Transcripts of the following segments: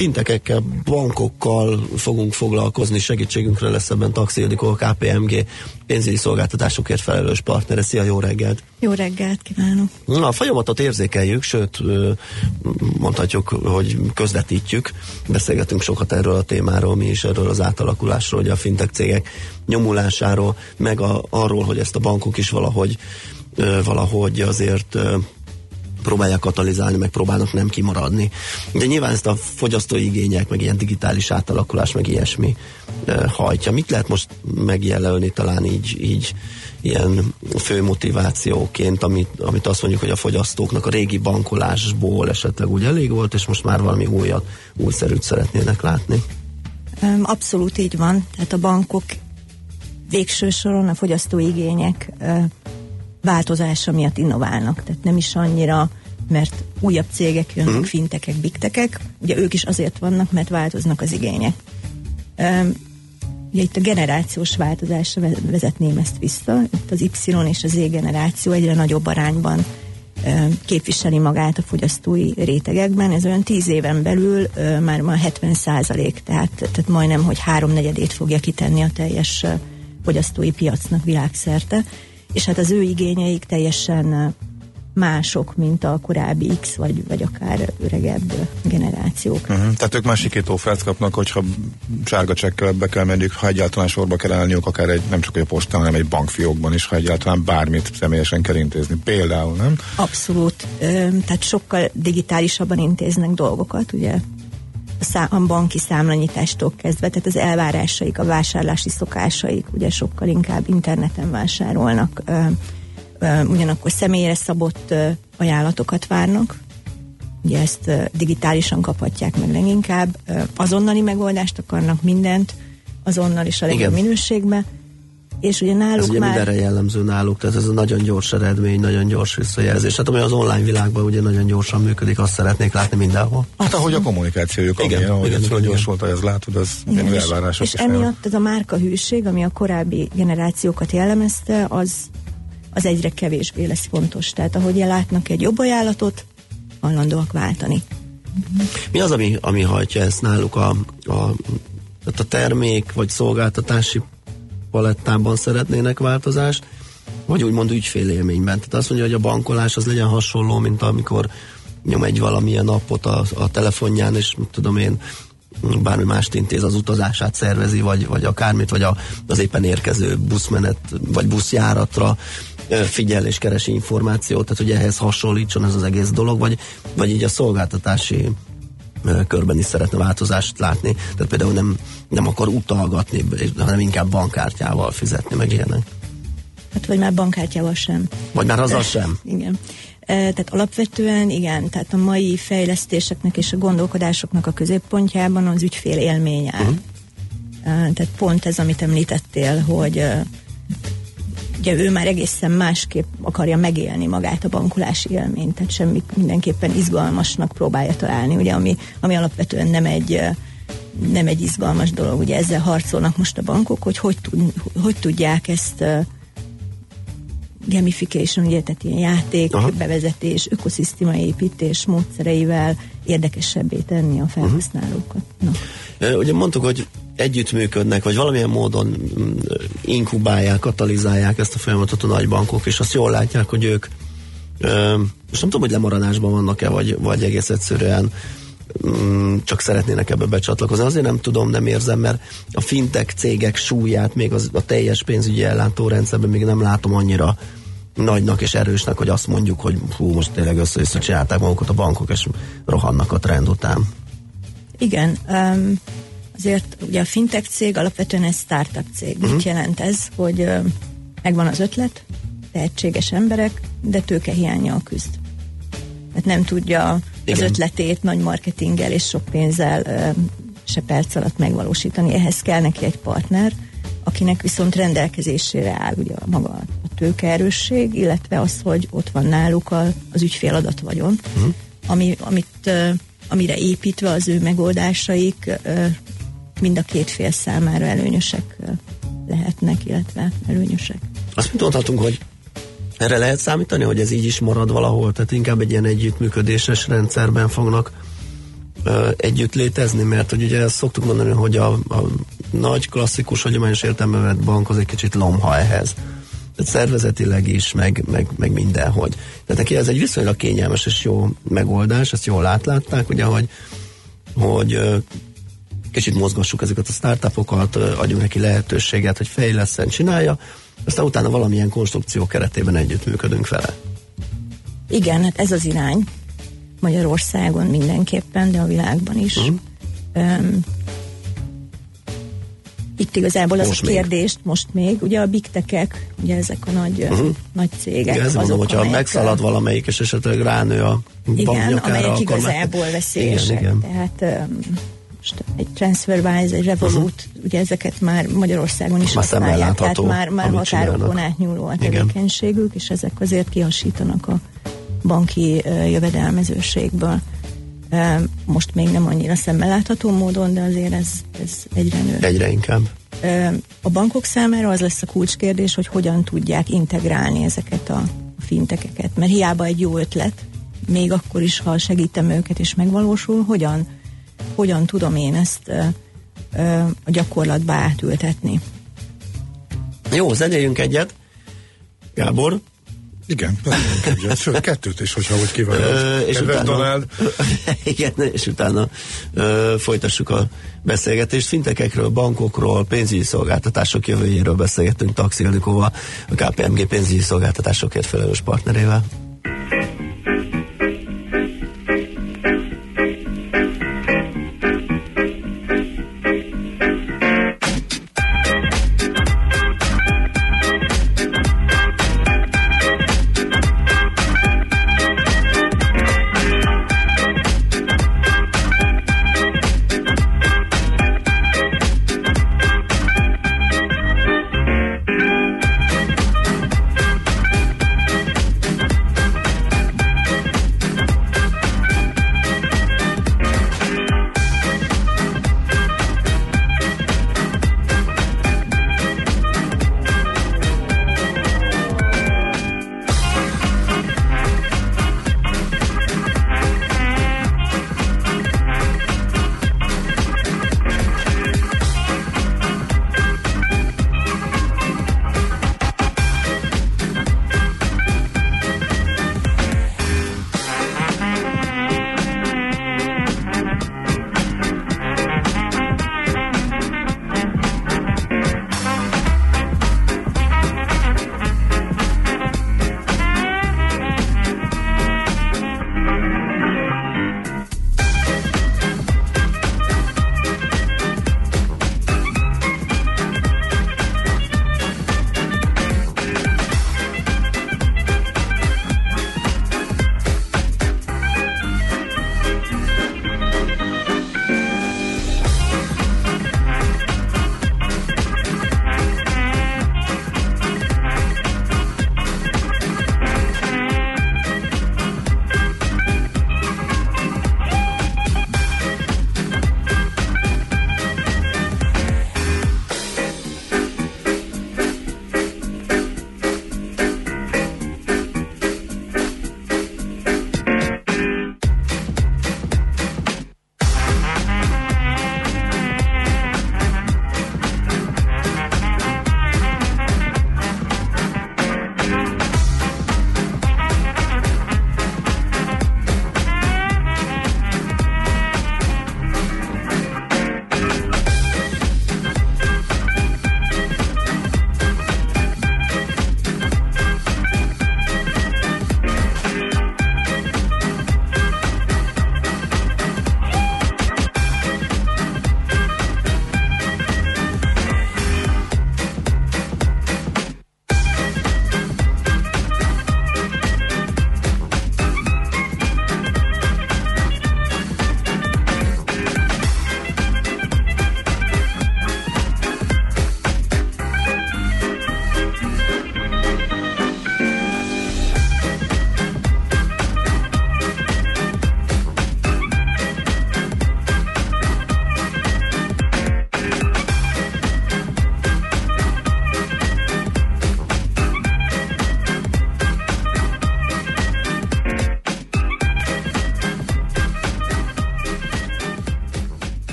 fintekekkel, bankokkal fogunk foglalkozni, segítségünkre lesz ebben Taxi Ildikó, KPMG pénzügyi szolgáltatásokért felelős partnere. Szia, jó reggelt! Jó reggelt kívánok! Na, a folyamatot érzékeljük, sőt, mondhatjuk, hogy közvetítjük. Beszélgetünk sokat erről a témáról, mi is erről az átalakulásról, hogy a fintek cégek nyomulásáról, meg a, arról, hogy ezt a bankok is valahogy valahogy azért próbálják katalizálni, meg próbálnak nem kimaradni. De nyilván ezt a fogyasztói igények, meg ilyen digitális átalakulás, meg ilyesmi hajtja. Mit lehet most megjelölni talán így, így ilyen fő motivációként, amit, amit azt mondjuk, hogy a fogyasztóknak a régi bankolásból esetleg úgy elég volt, és most már valami újat, újszerűt szeretnének látni? Abszolút így van. Tehát a bankok végső soron a fogyasztói igények változása miatt innoválnak. Tehát nem is annyira, mert újabb cégek jönnek, uh-huh. fintekek, bigtekek, ugye ők is azért vannak, mert változnak az igények. Um, ugye itt a generációs változásra vezetném ezt vissza. Itt az Y és az Z generáció egyre nagyobb arányban um, képviseli magát a fogyasztói rétegekben. Ez olyan tíz éven belül már ma 70 százalék, tehát, tehát majdnem, hogy háromnegyedét fogja kitenni a teljes uh, fogyasztói piacnak világszerte és hát az ő igényeik teljesen mások, mint a korábbi X vagy, vagy akár öregebb generációk. Uh-huh. Tehát ők már sikítófelt kapnak, hogyha sárga csekkel be kell menniük, ha egyáltalán sorba kell állniuk, akár egy, nem csak egy postán, hanem egy bankfiókban is, ha egyáltalán bármit személyesen kell intézni. Például, nem? Abszolút. Tehát sokkal digitálisabban intéznek dolgokat, ugye szá- a banki számlanyítástól kezdve, tehát az elvárásaik, a vásárlási szokásaik ugye sokkal inkább interneten vásárolnak, ö, ö, ugyanakkor személyre szabott ö, ajánlatokat várnak, ugye ezt ö, digitálisan kaphatják meg leginkább, ö, azonnali megoldást akarnak mindent, azonnal is a legjobb minőségbe, és ugye náluk ez ugye már... mindenre jellemző náluk, tehát ez a nagyon gyors eredmény, nagyon gyors visszajelzés. Hát ami az online világban ugye nagyon gyorsan működik, azt szeretnék látni mindenhol. Hát ahogy a kommunikációjuk, igen, amilyen, ahogy igen, ez gyors volt, ez látod, az igen, és, elvárások és emiatt ez a márkahűség, ami a korábbi generációkat jellemezte, az, az egyre kevésbé lesz fontos. Tehát ahogy látnak egy jobb ajánlatot, hajlandóak váltani. Mi az, ami, ami hajtja ezt náluk a, a, a termék vagy szolgáltatási palettában szeretnének változást, vagy úgymond ügyfélélményben. Tehát azt mondja, hogy a bankolás az legyen hasonló, mint amikor nyom egy valamilyen napot a, a telefonján, és tudom én, bármi mást intéz, az utazását szervezi, vagy, vagy akármit, vagy a, az éppen érkező buszmenet, vagy buszjáratra figyel és keresi információt, tehát hogy ehhez hasonlítson ez az egész dolog, vagy, vagy így a szolgáltatási körben is szeretne változást látni. Tehát például nem, nem akar utalgatni, hanem inkább bankkártyával fizetni, meg ilyenek. Hát vagy már bankkártyával sem. Vagy már azzal sem. Igen. Tehát alapvetően igen, tehát a mai fejlesztéseknek és a gondolkodásoknak a középpontjában az ügyfél élmény áll. Uh-huh. Tehát pont ez, amit említettél, hogy ugye ő már egészen másképp akarja megélni magát a bankolási élményt, tehát semmi mindenképpen izgalmasnak próbálja találni, ugye, ami, ami alapvetően nem egy nem egy izgalmas dolog, ugye ezzel harcolnak most a bankok, hogy hogy, tud, hogy tudják ezt gamification, ugye, tehát ilyen játék, Aha. bevezetés, ökoszisztéma építés módszereivel érdekesebbé tenni a felhasználókat. Na. Ugye mondtuk, hogy együttműködnek, vagy valamilyen módon mm, inkubálják, katalizálják ezt a folyamatot a nagybankok, és azt jól látják, hogy ők most nem tudom, hogy lemaradásban vannak-e, vagy, vagy egész egyszerűen csak szeretnének ebbe becsatlakozni. Azért nem tudom, nem érzem, mert a fintek cégek súlyát még az, a teljes pénzügyi ellátórendszerben még nem látom annyira nagynak és erősnek, hogy azt mondjuk, hogy hú, most tényleg össze csinálták magukat a bankok, és rohannak a trend után. Igen, um, azért ugye a fintech cég alapvetően egy startup cég. Uh-huh. Mit jelent ez, hogy uh, megvan az ötlet, tehetséges emberek, de tőke hiánya küzd. Tehát nem tudja Igen. az ötletét nagy marketinggel és sok pénzzel se perc alatt megvalósítani. Ehhez kell neki egy partner, akinek viszont rendelkezésére áll ugye a maga a tőkeerősség, illetve az, hogy ott van náluk a, az ügyfél adatvagyon, uh-huh. ami, amit, amire építve az ő megoldásaik mind a két fél számára előnyösek lehetnek, illetve előnyösek. Azt mit mondhatunk, hogy erre lehet számítani, hogy ez így is marad valahol, tehát inkább egy ilyen együttműködéses rendszerben fognak együtt létezni, mert hogy ugye ezt szoktuk mondani, hogy a, a nagy klasszikus, hagyományos értelemben vett bank az egy kicsit lomha ehhez. Tehát szervezetileg is, meg, meg, meg mindenhogy. Tehát neki ez egy viszonylag kényelmes és jó megoldás, ezt jól átlátták, ugye, hogy, hogy kicsit mozgassuk ezeket a startupokat, adjunk neki lehetőséget, hogy fejleszen, csinálja, aztán utána valamilyen konstrukció keretében együttműködünk vele. Igen, hát ez az irány. Magyarországon mindenképpen, de a világban is. Uh-huh. Um, itt igazából az most a kérdést még. most még, ugye a big tech ugye ezek a nagy, uh-huh. nagy cégek. Igen, azok, mondom, hogyha amelyek, megszalad valamelyik, és esetleg ránő a Igen, amelyek igazából már... veszélyesek. Igen, igen. Tehát um, egy TransferWise, egy Revolut, uh-huh. ugye ezeket már Magyarországon is használják, tehát már, már határokon átnyúló a tevékenységük, Igen. és ezek azért kihasítanak a banki uh, jövedelmezőségből. Uh, most még nem annyira szemmel látható módon, de azért ez, ez egyre nő. Egyre inkább. Uh, a bankok számára az lesz a kulcskérdés, hogy hogyan tudják integrálni ezeket a fintekeket, mert hiába egy jó ötlet, még akkor is, ha segítem őket és megvalósul, hogyan hogyan tudom én ezt a gyakorlatba átültetni. Jó, zenéljünk egyet. Gábor? Igen, sőt, kettőt is, hogyha úgy kívánod. és utána, Donald. igen, és utána ö, folytassuk a beszélgetést. Fintekekről, bankokról, pénzügyi szolgáltatások jövőjéről beszélgettünk Taxi Ildikóval, a KPMG pénzügyi szolgáltatásokért felelős partnerével.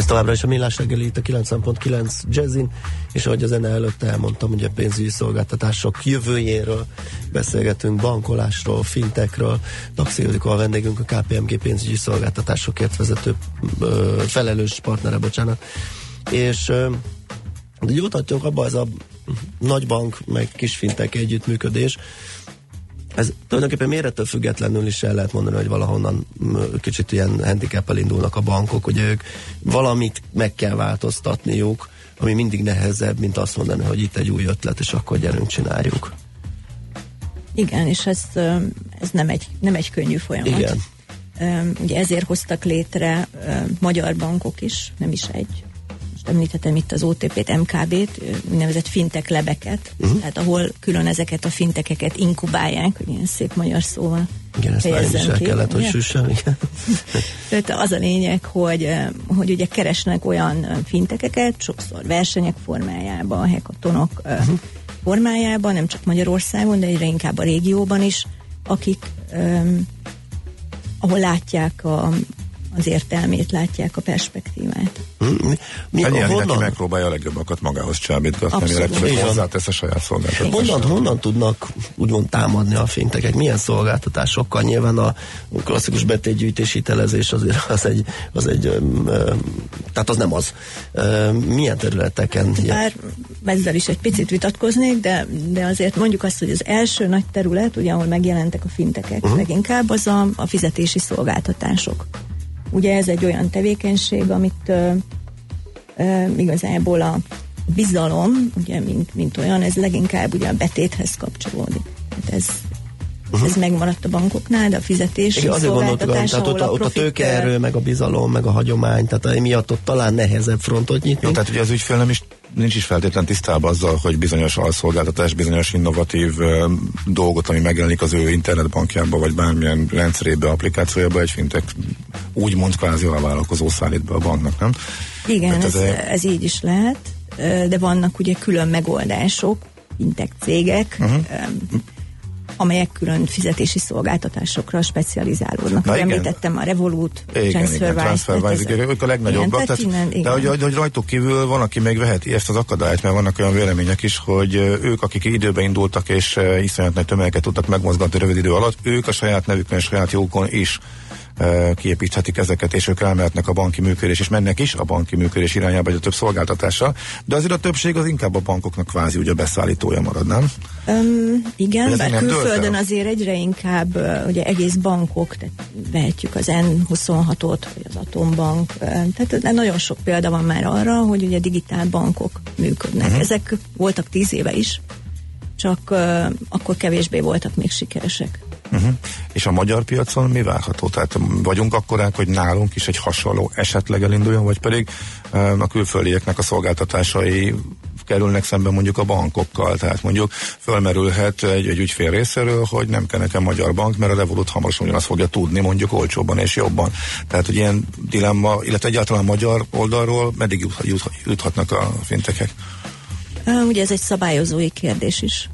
Ez továbbra is a Millás reggeli itt a 90.9 Jazzin, és ahogy az enne előtt elmondtam, ugye pénzügyi szolgáltatások jövőjéről beszélgetünk, bankolásról, fintekről. Daxi a vendégünk, a KPMG pénzügyi szolgáltatásokért vezető ö, felelős partnere, bocsánat. És ö, de jutatjuk abba ez a nagy bank, meg kis fintek együttműködés, ez tulajdonképpen mérettől függetlenül is el lehet mondani, hogy valahonnan kicsit ilyen handicap indulnak a bankok, hogy ők valamit meg kell változtatniuk, ami mindig nehezebb, mint azt mondani, hogy itt egy új ötlet, és akkor gyerünk, csináljuk. Igen, és ez, ez nem, egy, nem egy könnyű folyamat. Igen. Ugye ezért hoztak létre magyar bankok is, nem is egy, említhetem itt az OTP-t, MKB-t, úgynevezett fintek lebeket, uh-huh. tehát ahol külön ezeket a fintekeket inkubálják, hogy ilyen szép magyar szóval igen, ezt már is el ki, kellett, hogy süssem, igen. Tehát az a lényeg, hogy, hogy ugye keresnek olyan fintekeket, sokszor versenyek formájában, hekatonok uh-huh. formájában, nem csak Magyarországon, de egyre inkább a régióban is, akik um, ahol látják a, az értelmét, látják a perspektívát. Hmm, mi, mi, Ennyi, honnan? Neki megpróbálja a legjobbakat magához csábítgatni, illetve hozzátesz a saját szolgáltatását. Honnan, honnan tudnak úgymond támadni a fintekek? Milyen szolgáltatásokkal? Nyilván a klasszikus betétgyűjtés hitelezés azért az egy, az egy um, tehát az nem az. Um, milyen területeken? Bár ezzel is egy picit vitatkoznék, de, de azért mondjuk azt, hogy az első nagy terület, ugye ahol megjelentek a fintekek, uh-huh. leginkább az a, a fizetési szolgáltatások. Ugye ez egy olyan tevékenység, amit ö, ö, igazából a bizalom, ugye, mint, mint olyan, ez leginkább ugye a betéthez kapcsolódik. Hát ez, uh-huh. ez megmaradt a bankoknál, de a fizetés Igen, azért gondoltuk, tehát ott a, ott a tőkeerő, meg a bizalom, meg a hagyomány, tehát emiatt ott talán nehezebb frontot nyitni. Jó, tehát ugye az ügyfél nem is nincs is feltétlen tisztában azzal, hogy bizonyos alszolgáltatás, bizonyos innovatív uh, dolgot, ami megjelenik az ő internetbankjába, vagy bármilyen rendszerébe, applikációjába, egy fintek úgymond kvázi vállalkozó szállít be a banknak, nem? Igen, ez, ez, ez így is lehet, de vannak ugye külön megoldások, fintech cégek, uh-huh amelyek külön fizetési szolgáltatásokra specializálódnak. Na, Említettem a Revolut, igen, TransferWise. Igen, TransferWise, igen, ők a legnagyobbak. Tehát, innen, igen. De hogy, hogy rajtuk kívül van, aki még veheti ezt az akadályt, mert vannak olyan vélemények is, hogy ők, akik időben indultak és iszonyat nagy tömegeket tudtak megmozgatni rövid idő alatt, ők a saját nevükön és saját jókon is kiépíthetik ezeket, és ők elmehetnek a banki működés, és mennek is a banki működés irányába, egy a több szolgáltatással, de azért a többség az inkább a bankoknak kvázi ugye beszállítója marad, nem? Um, igen, bár külföldön azért egyre inkább ugye egész bankok, tehát vehetjük az N26-ot, vagy az Atombank, tehát nagyon sok példa van már arra, hogy ugye digitál bankok működnek. Uh-huh. Ezek voltak tíz éve is, csak uh, akkor kevésbé voltak még sikeresek. Uh-huh. És a magyar piacon mi várható? Tehát vagyunk akkorák, hogy nálunk is egy hasonló esetleg elinduljon, vagy pedig uh, a külföldieknek a szolgáltatásai kerülnek szembe mondjuk a bankokkal. Tehát mondjuk fölmerülhet egy, egy ügyfél részéről, hogy nem kell nekem magyar bank, mert a Revolut hamarosan ugyanazt fogja tudni, mondjuk olcsóbban és jobban. Tehát, hogy ilyen dilemma, illetve egyáltalán magyar oldalról meddig jut, juthatnak a fintekek? Ugye ez egy szabályozói kérdés is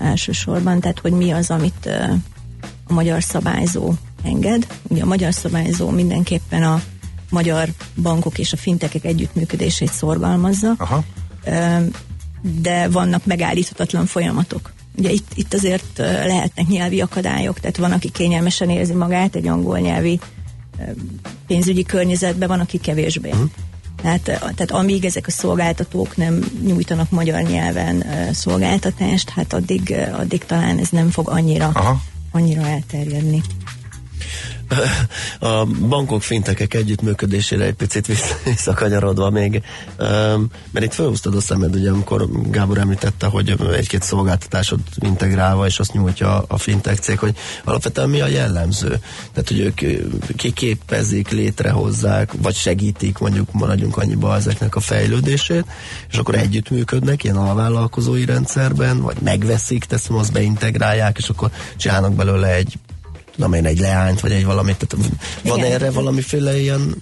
elsősorban, tehát hogy mi az, amit a magyar szabályzó enged. Ugye a magyar szabályzó mindenképpen a magyar bankok és a fintekek együttműködését szorgalmazza, Aha. de vannak megállíthatatlan folyamatok. Ugye itt, itt azért lehetnek nyelvi akadályok, tehát van, aki kényelmesen érzi magát egy angol nyelvi pénzügyi környezetben, van, aki kevésbé. Uh-huh. Tehát, tehát amíg ezek a szolgáltatók nem nyújtanak magyar nyelven szolgáltatást, hát addig, addig talán ez nem fog annyira, Aha. annyira elterjedni a bankok fintekek együttműködésére egy picit visszakanyarodva még, mert itt felhúztad a szemed, ugye, amikor Gábor említette, hogy egy-két szolgáltatásot integrálva, és azt nyújtja a fintek cég, hogy alapvetően mi a jellemző? Tehát, hogy ők kiképezik, létrehozzák, vagy segítik, mondjuk maradjunk annyiba ezeknek a fejlődését, és akkor együttműködnek ilyen alvállalkozói rendszerben, vagy megveszik, teszem, azt beintegrálják, és akkor csinálnak belőle egy tudom én, egy leányt, vagy egy valamit, tehát van Igen. erre valamiféle ilyen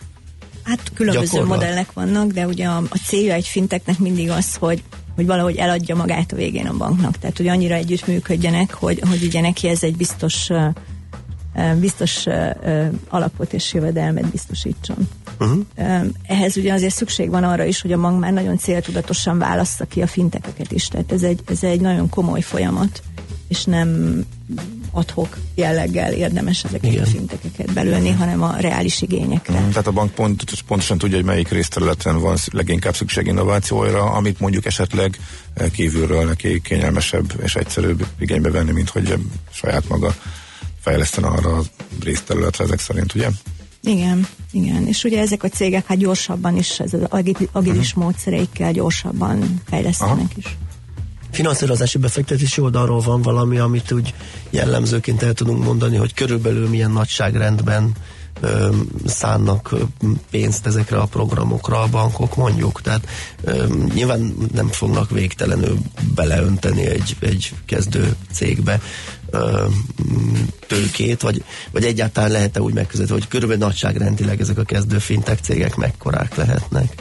Hát különböző gyakorlat? modellek vannak, de ugye a, a célja egy finteknek mindig az, hogy hogy valahogy eladja magát a végén a banknak. Tehát, hogy annyira együttműködjenek, hogy, hogy ugye neki ez egy biztos biztos alapot és jövedelmet biztosítson. Uh-huh. Ehhez ugye azért szükség van arra is, hogy a bank már nagyon céltudatosan válassza ki a fintekeket is. Tehát ez egy, ez egy nagyon komoly folyamat, és nem adhok jelleggel érdemes ezeket Igen. a fintekeket belőni, hanem a reális igényekre. Mm, tehát a bank pont, pontosan tudja, hogy melyik részterületen van leginkább szükség innovációra, amit mondjuk esetleg eh, kívülről neki kényelmesebb és egyszerűbb igénybe venni, mint hogy saját maga fejlesztene arra a részterületre ezek szerint, ugye? Igen, igen. És ugye ezek a cégek hát gyorsabban is, ez az agilis uh-huh. módszereikkel gyorsabban fejlesztenek Aha. is finanszírozási befektetési oldalról van valami, amit úgy jellemzőként el tudunk mondani, hogy körülbelül milyen nagyságrendben ö, szánnak pénzt ezekre a programokra a bankok mondjuk. Tehát ö, nyilván nem fognak végtelenül beleönteni egy, egy kezdő cégbe ö, tőkét, vagy, vagy egyáltalán lehet-e úgy megközelíteni, hogy körülbelül nagyságrendileg ezek a kezdő fintek cégek mekkorák lehetnek?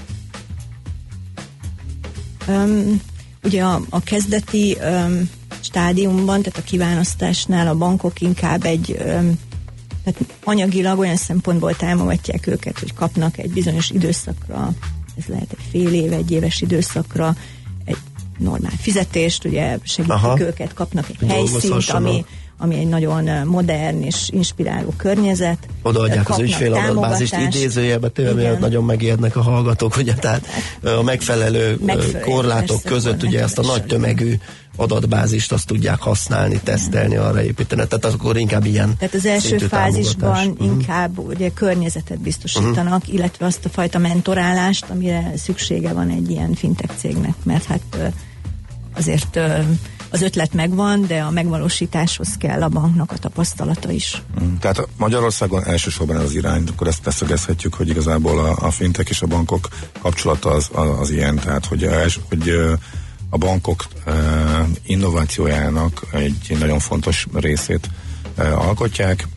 Ugye a, a kezdeti um, stádiumban, tehát a kiválasztásnál a bankok inkább egy um, tehát anyagilag olyan szempontból támogatják őket, hogy kapnak egy bizonyos időszakra, ez lehet egy fél év, egy éves időszakra, egy normál fizetést, ugye segítik Aha. őket, kapnak egy helyszínt, ami, ami egy nagyon modern és inspiráló környezet. Odaadják az ügyféladatbázist idézőjelbe, tényleg nagyon megérnek a hallgatók, ugye, tehát a megfelelő, megfelelő korlátok között ugye ezt a nagy tömegű adatbázist azt tudják használni, tesztelni, arra építeni. Tehát akkor inkább ilyen Tehát az első fázisban uh-huh. inkább ugye környezetet biztosítanak, uh-huh. illetve azt a fajta mentorálást, amire szüksége van egy ilyen fintech cégnek, mert hát azért az ötlet megvan, de a megvalósításhoz kell a banknak a tapasztalata is. Mm, tehát Magyarországon elsősorban ez az irány, akkor ezt beszögezhetjük, hogy igazából a, a fintek és a bankok kapcsolata az, az, az ilyen, tehát hogy, hogy a bankok innovációjának egy nagyon fontos részét alkotják,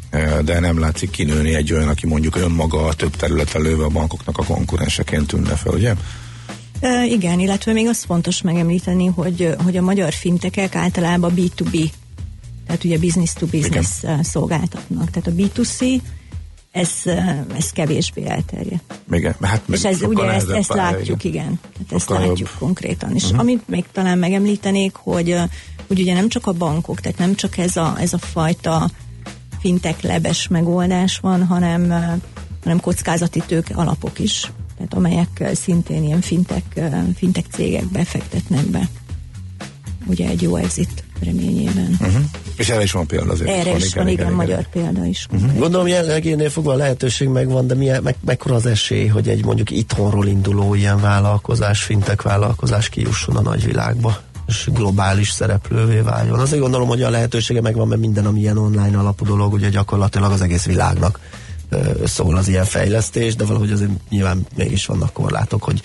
de nem látszik kinőni egy olyan, aki mondjuk önmaga több területre lőve a bankoknak a konkurenseként tűnne fel, ugye? E, igen, illetve még azt fontos megemlíteni, hogy, hogy a magyar fintekek általában B2B, tehát ugye business to business igen. szolgáltatnak. Tehát a B2C, ez, ez kevésbé elterjedt. Igen, hát És ez, ugye ezt, ezt látjuk, igen. igen. Tehát ezt látjuk jobb. konkrétan. És uh-huh. amit még talán megemlítenék, hogy, hogy ugye nem csak a bankok, tehát nem csak ez a, ez a fajta fintek lebes megoldás van, hanem, hanem kockázati tőke alapok is tehát amelyek szintén ilyen fintek, fintek cégek befektetnek be. Ugye egy jó exit reményében. Uh-huh. És erre is van példa azért. Erre is van, igen, igen, magyar példa is. Uh-huh. Gondolom jelenlegénél fogva a lehetőség megvan, de milyen, meg, mekkora az esély, hogy egy mondjuk itthonról induló ilyen vállalkozás, fintek vállalkozás kijusson a nagyvilágba? és globális szereplővé váljon. Azért gondolom, hogy a lehetősége megvan, mert minden, ami ilyen online alapú dolog, ugye gyakorlatilag az egész világnak szól az ilyen fejlesztés, de valahogy azért nyilván mégis vannak korlátok, hogy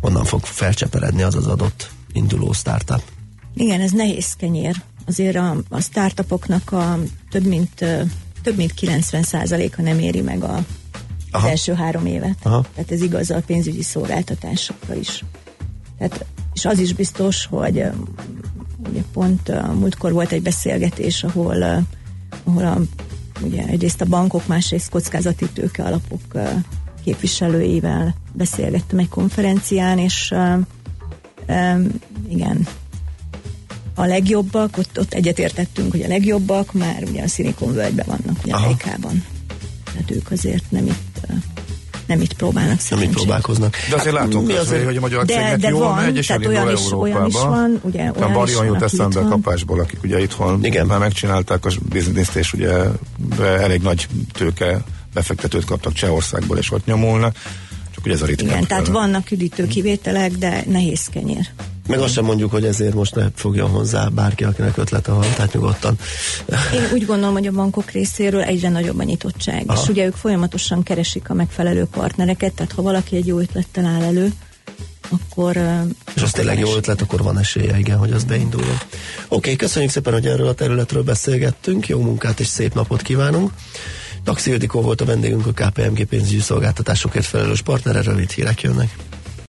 onnan fog felcseperedni az az adott induló startup. Igen, ez nehéz kenyér. Azért a, a startupoknak a több mint, több mint 90%-a nem éri meg a, az első három évet. Aha. Tehát ez igaz a pénzügyi szolgáltatásokra is. Tehát, és az is biztos, hogy ugye pont múltkor volt egy beszélgetés, ahol, ahol a ugye egyrészt a bankok, másrészt kockázati tőke alapok képviselőivel beszélgettem egy konferencián, és igen, a legjobbak, ott, ott egyetértettünk, hogy a legjobbak már ugye a Silicon völgyben vannak, ugye Amerikában. Tehát ők azért nem itt nem itt próbálnak Nem itt próbálkoznak. De azért hát, látunk, azért, hogy a magyar de, cégnek de jól van, megy, és tehát olyan is, olyan is van, ugye, olyan Barion jut eszembe kapásból, akik ugye itthon Igen. már megcsinálták a bizniszt, és ugye elég nagy tőke befektetőt kaptak Csehországból, és ott nyomulnak. Csak ugye ez a ritkán. Igen, tehát vannak üdítő kivételek, de nehéz kenyér. Meg azt sem mondjuk, hogy ezért most ne fogjon hozzá bárki, akinek ötlete van, tehát nyugodtan. Én úgy gondolom, hogy a bankok részéről egyre nagyobb a nyitottság, Aha. és ugye ők folyamatosan keresik a megfelelő partnereket, tehát ha valaki egy jó ötlettel áll elő, akkor... És az tényleg jó ötlet, akkor van esélye, igen, hogy az beinduljon. Oké, okay, köszönjük szépen, hogy erről a területről beszélgettünk, jó munkát és szép napot kívánunk. Taxi Ildikó volt a vendégünk, a KPMG pénzügyi szolgáltatásokért felelős partnere, rövid hírek jönnek.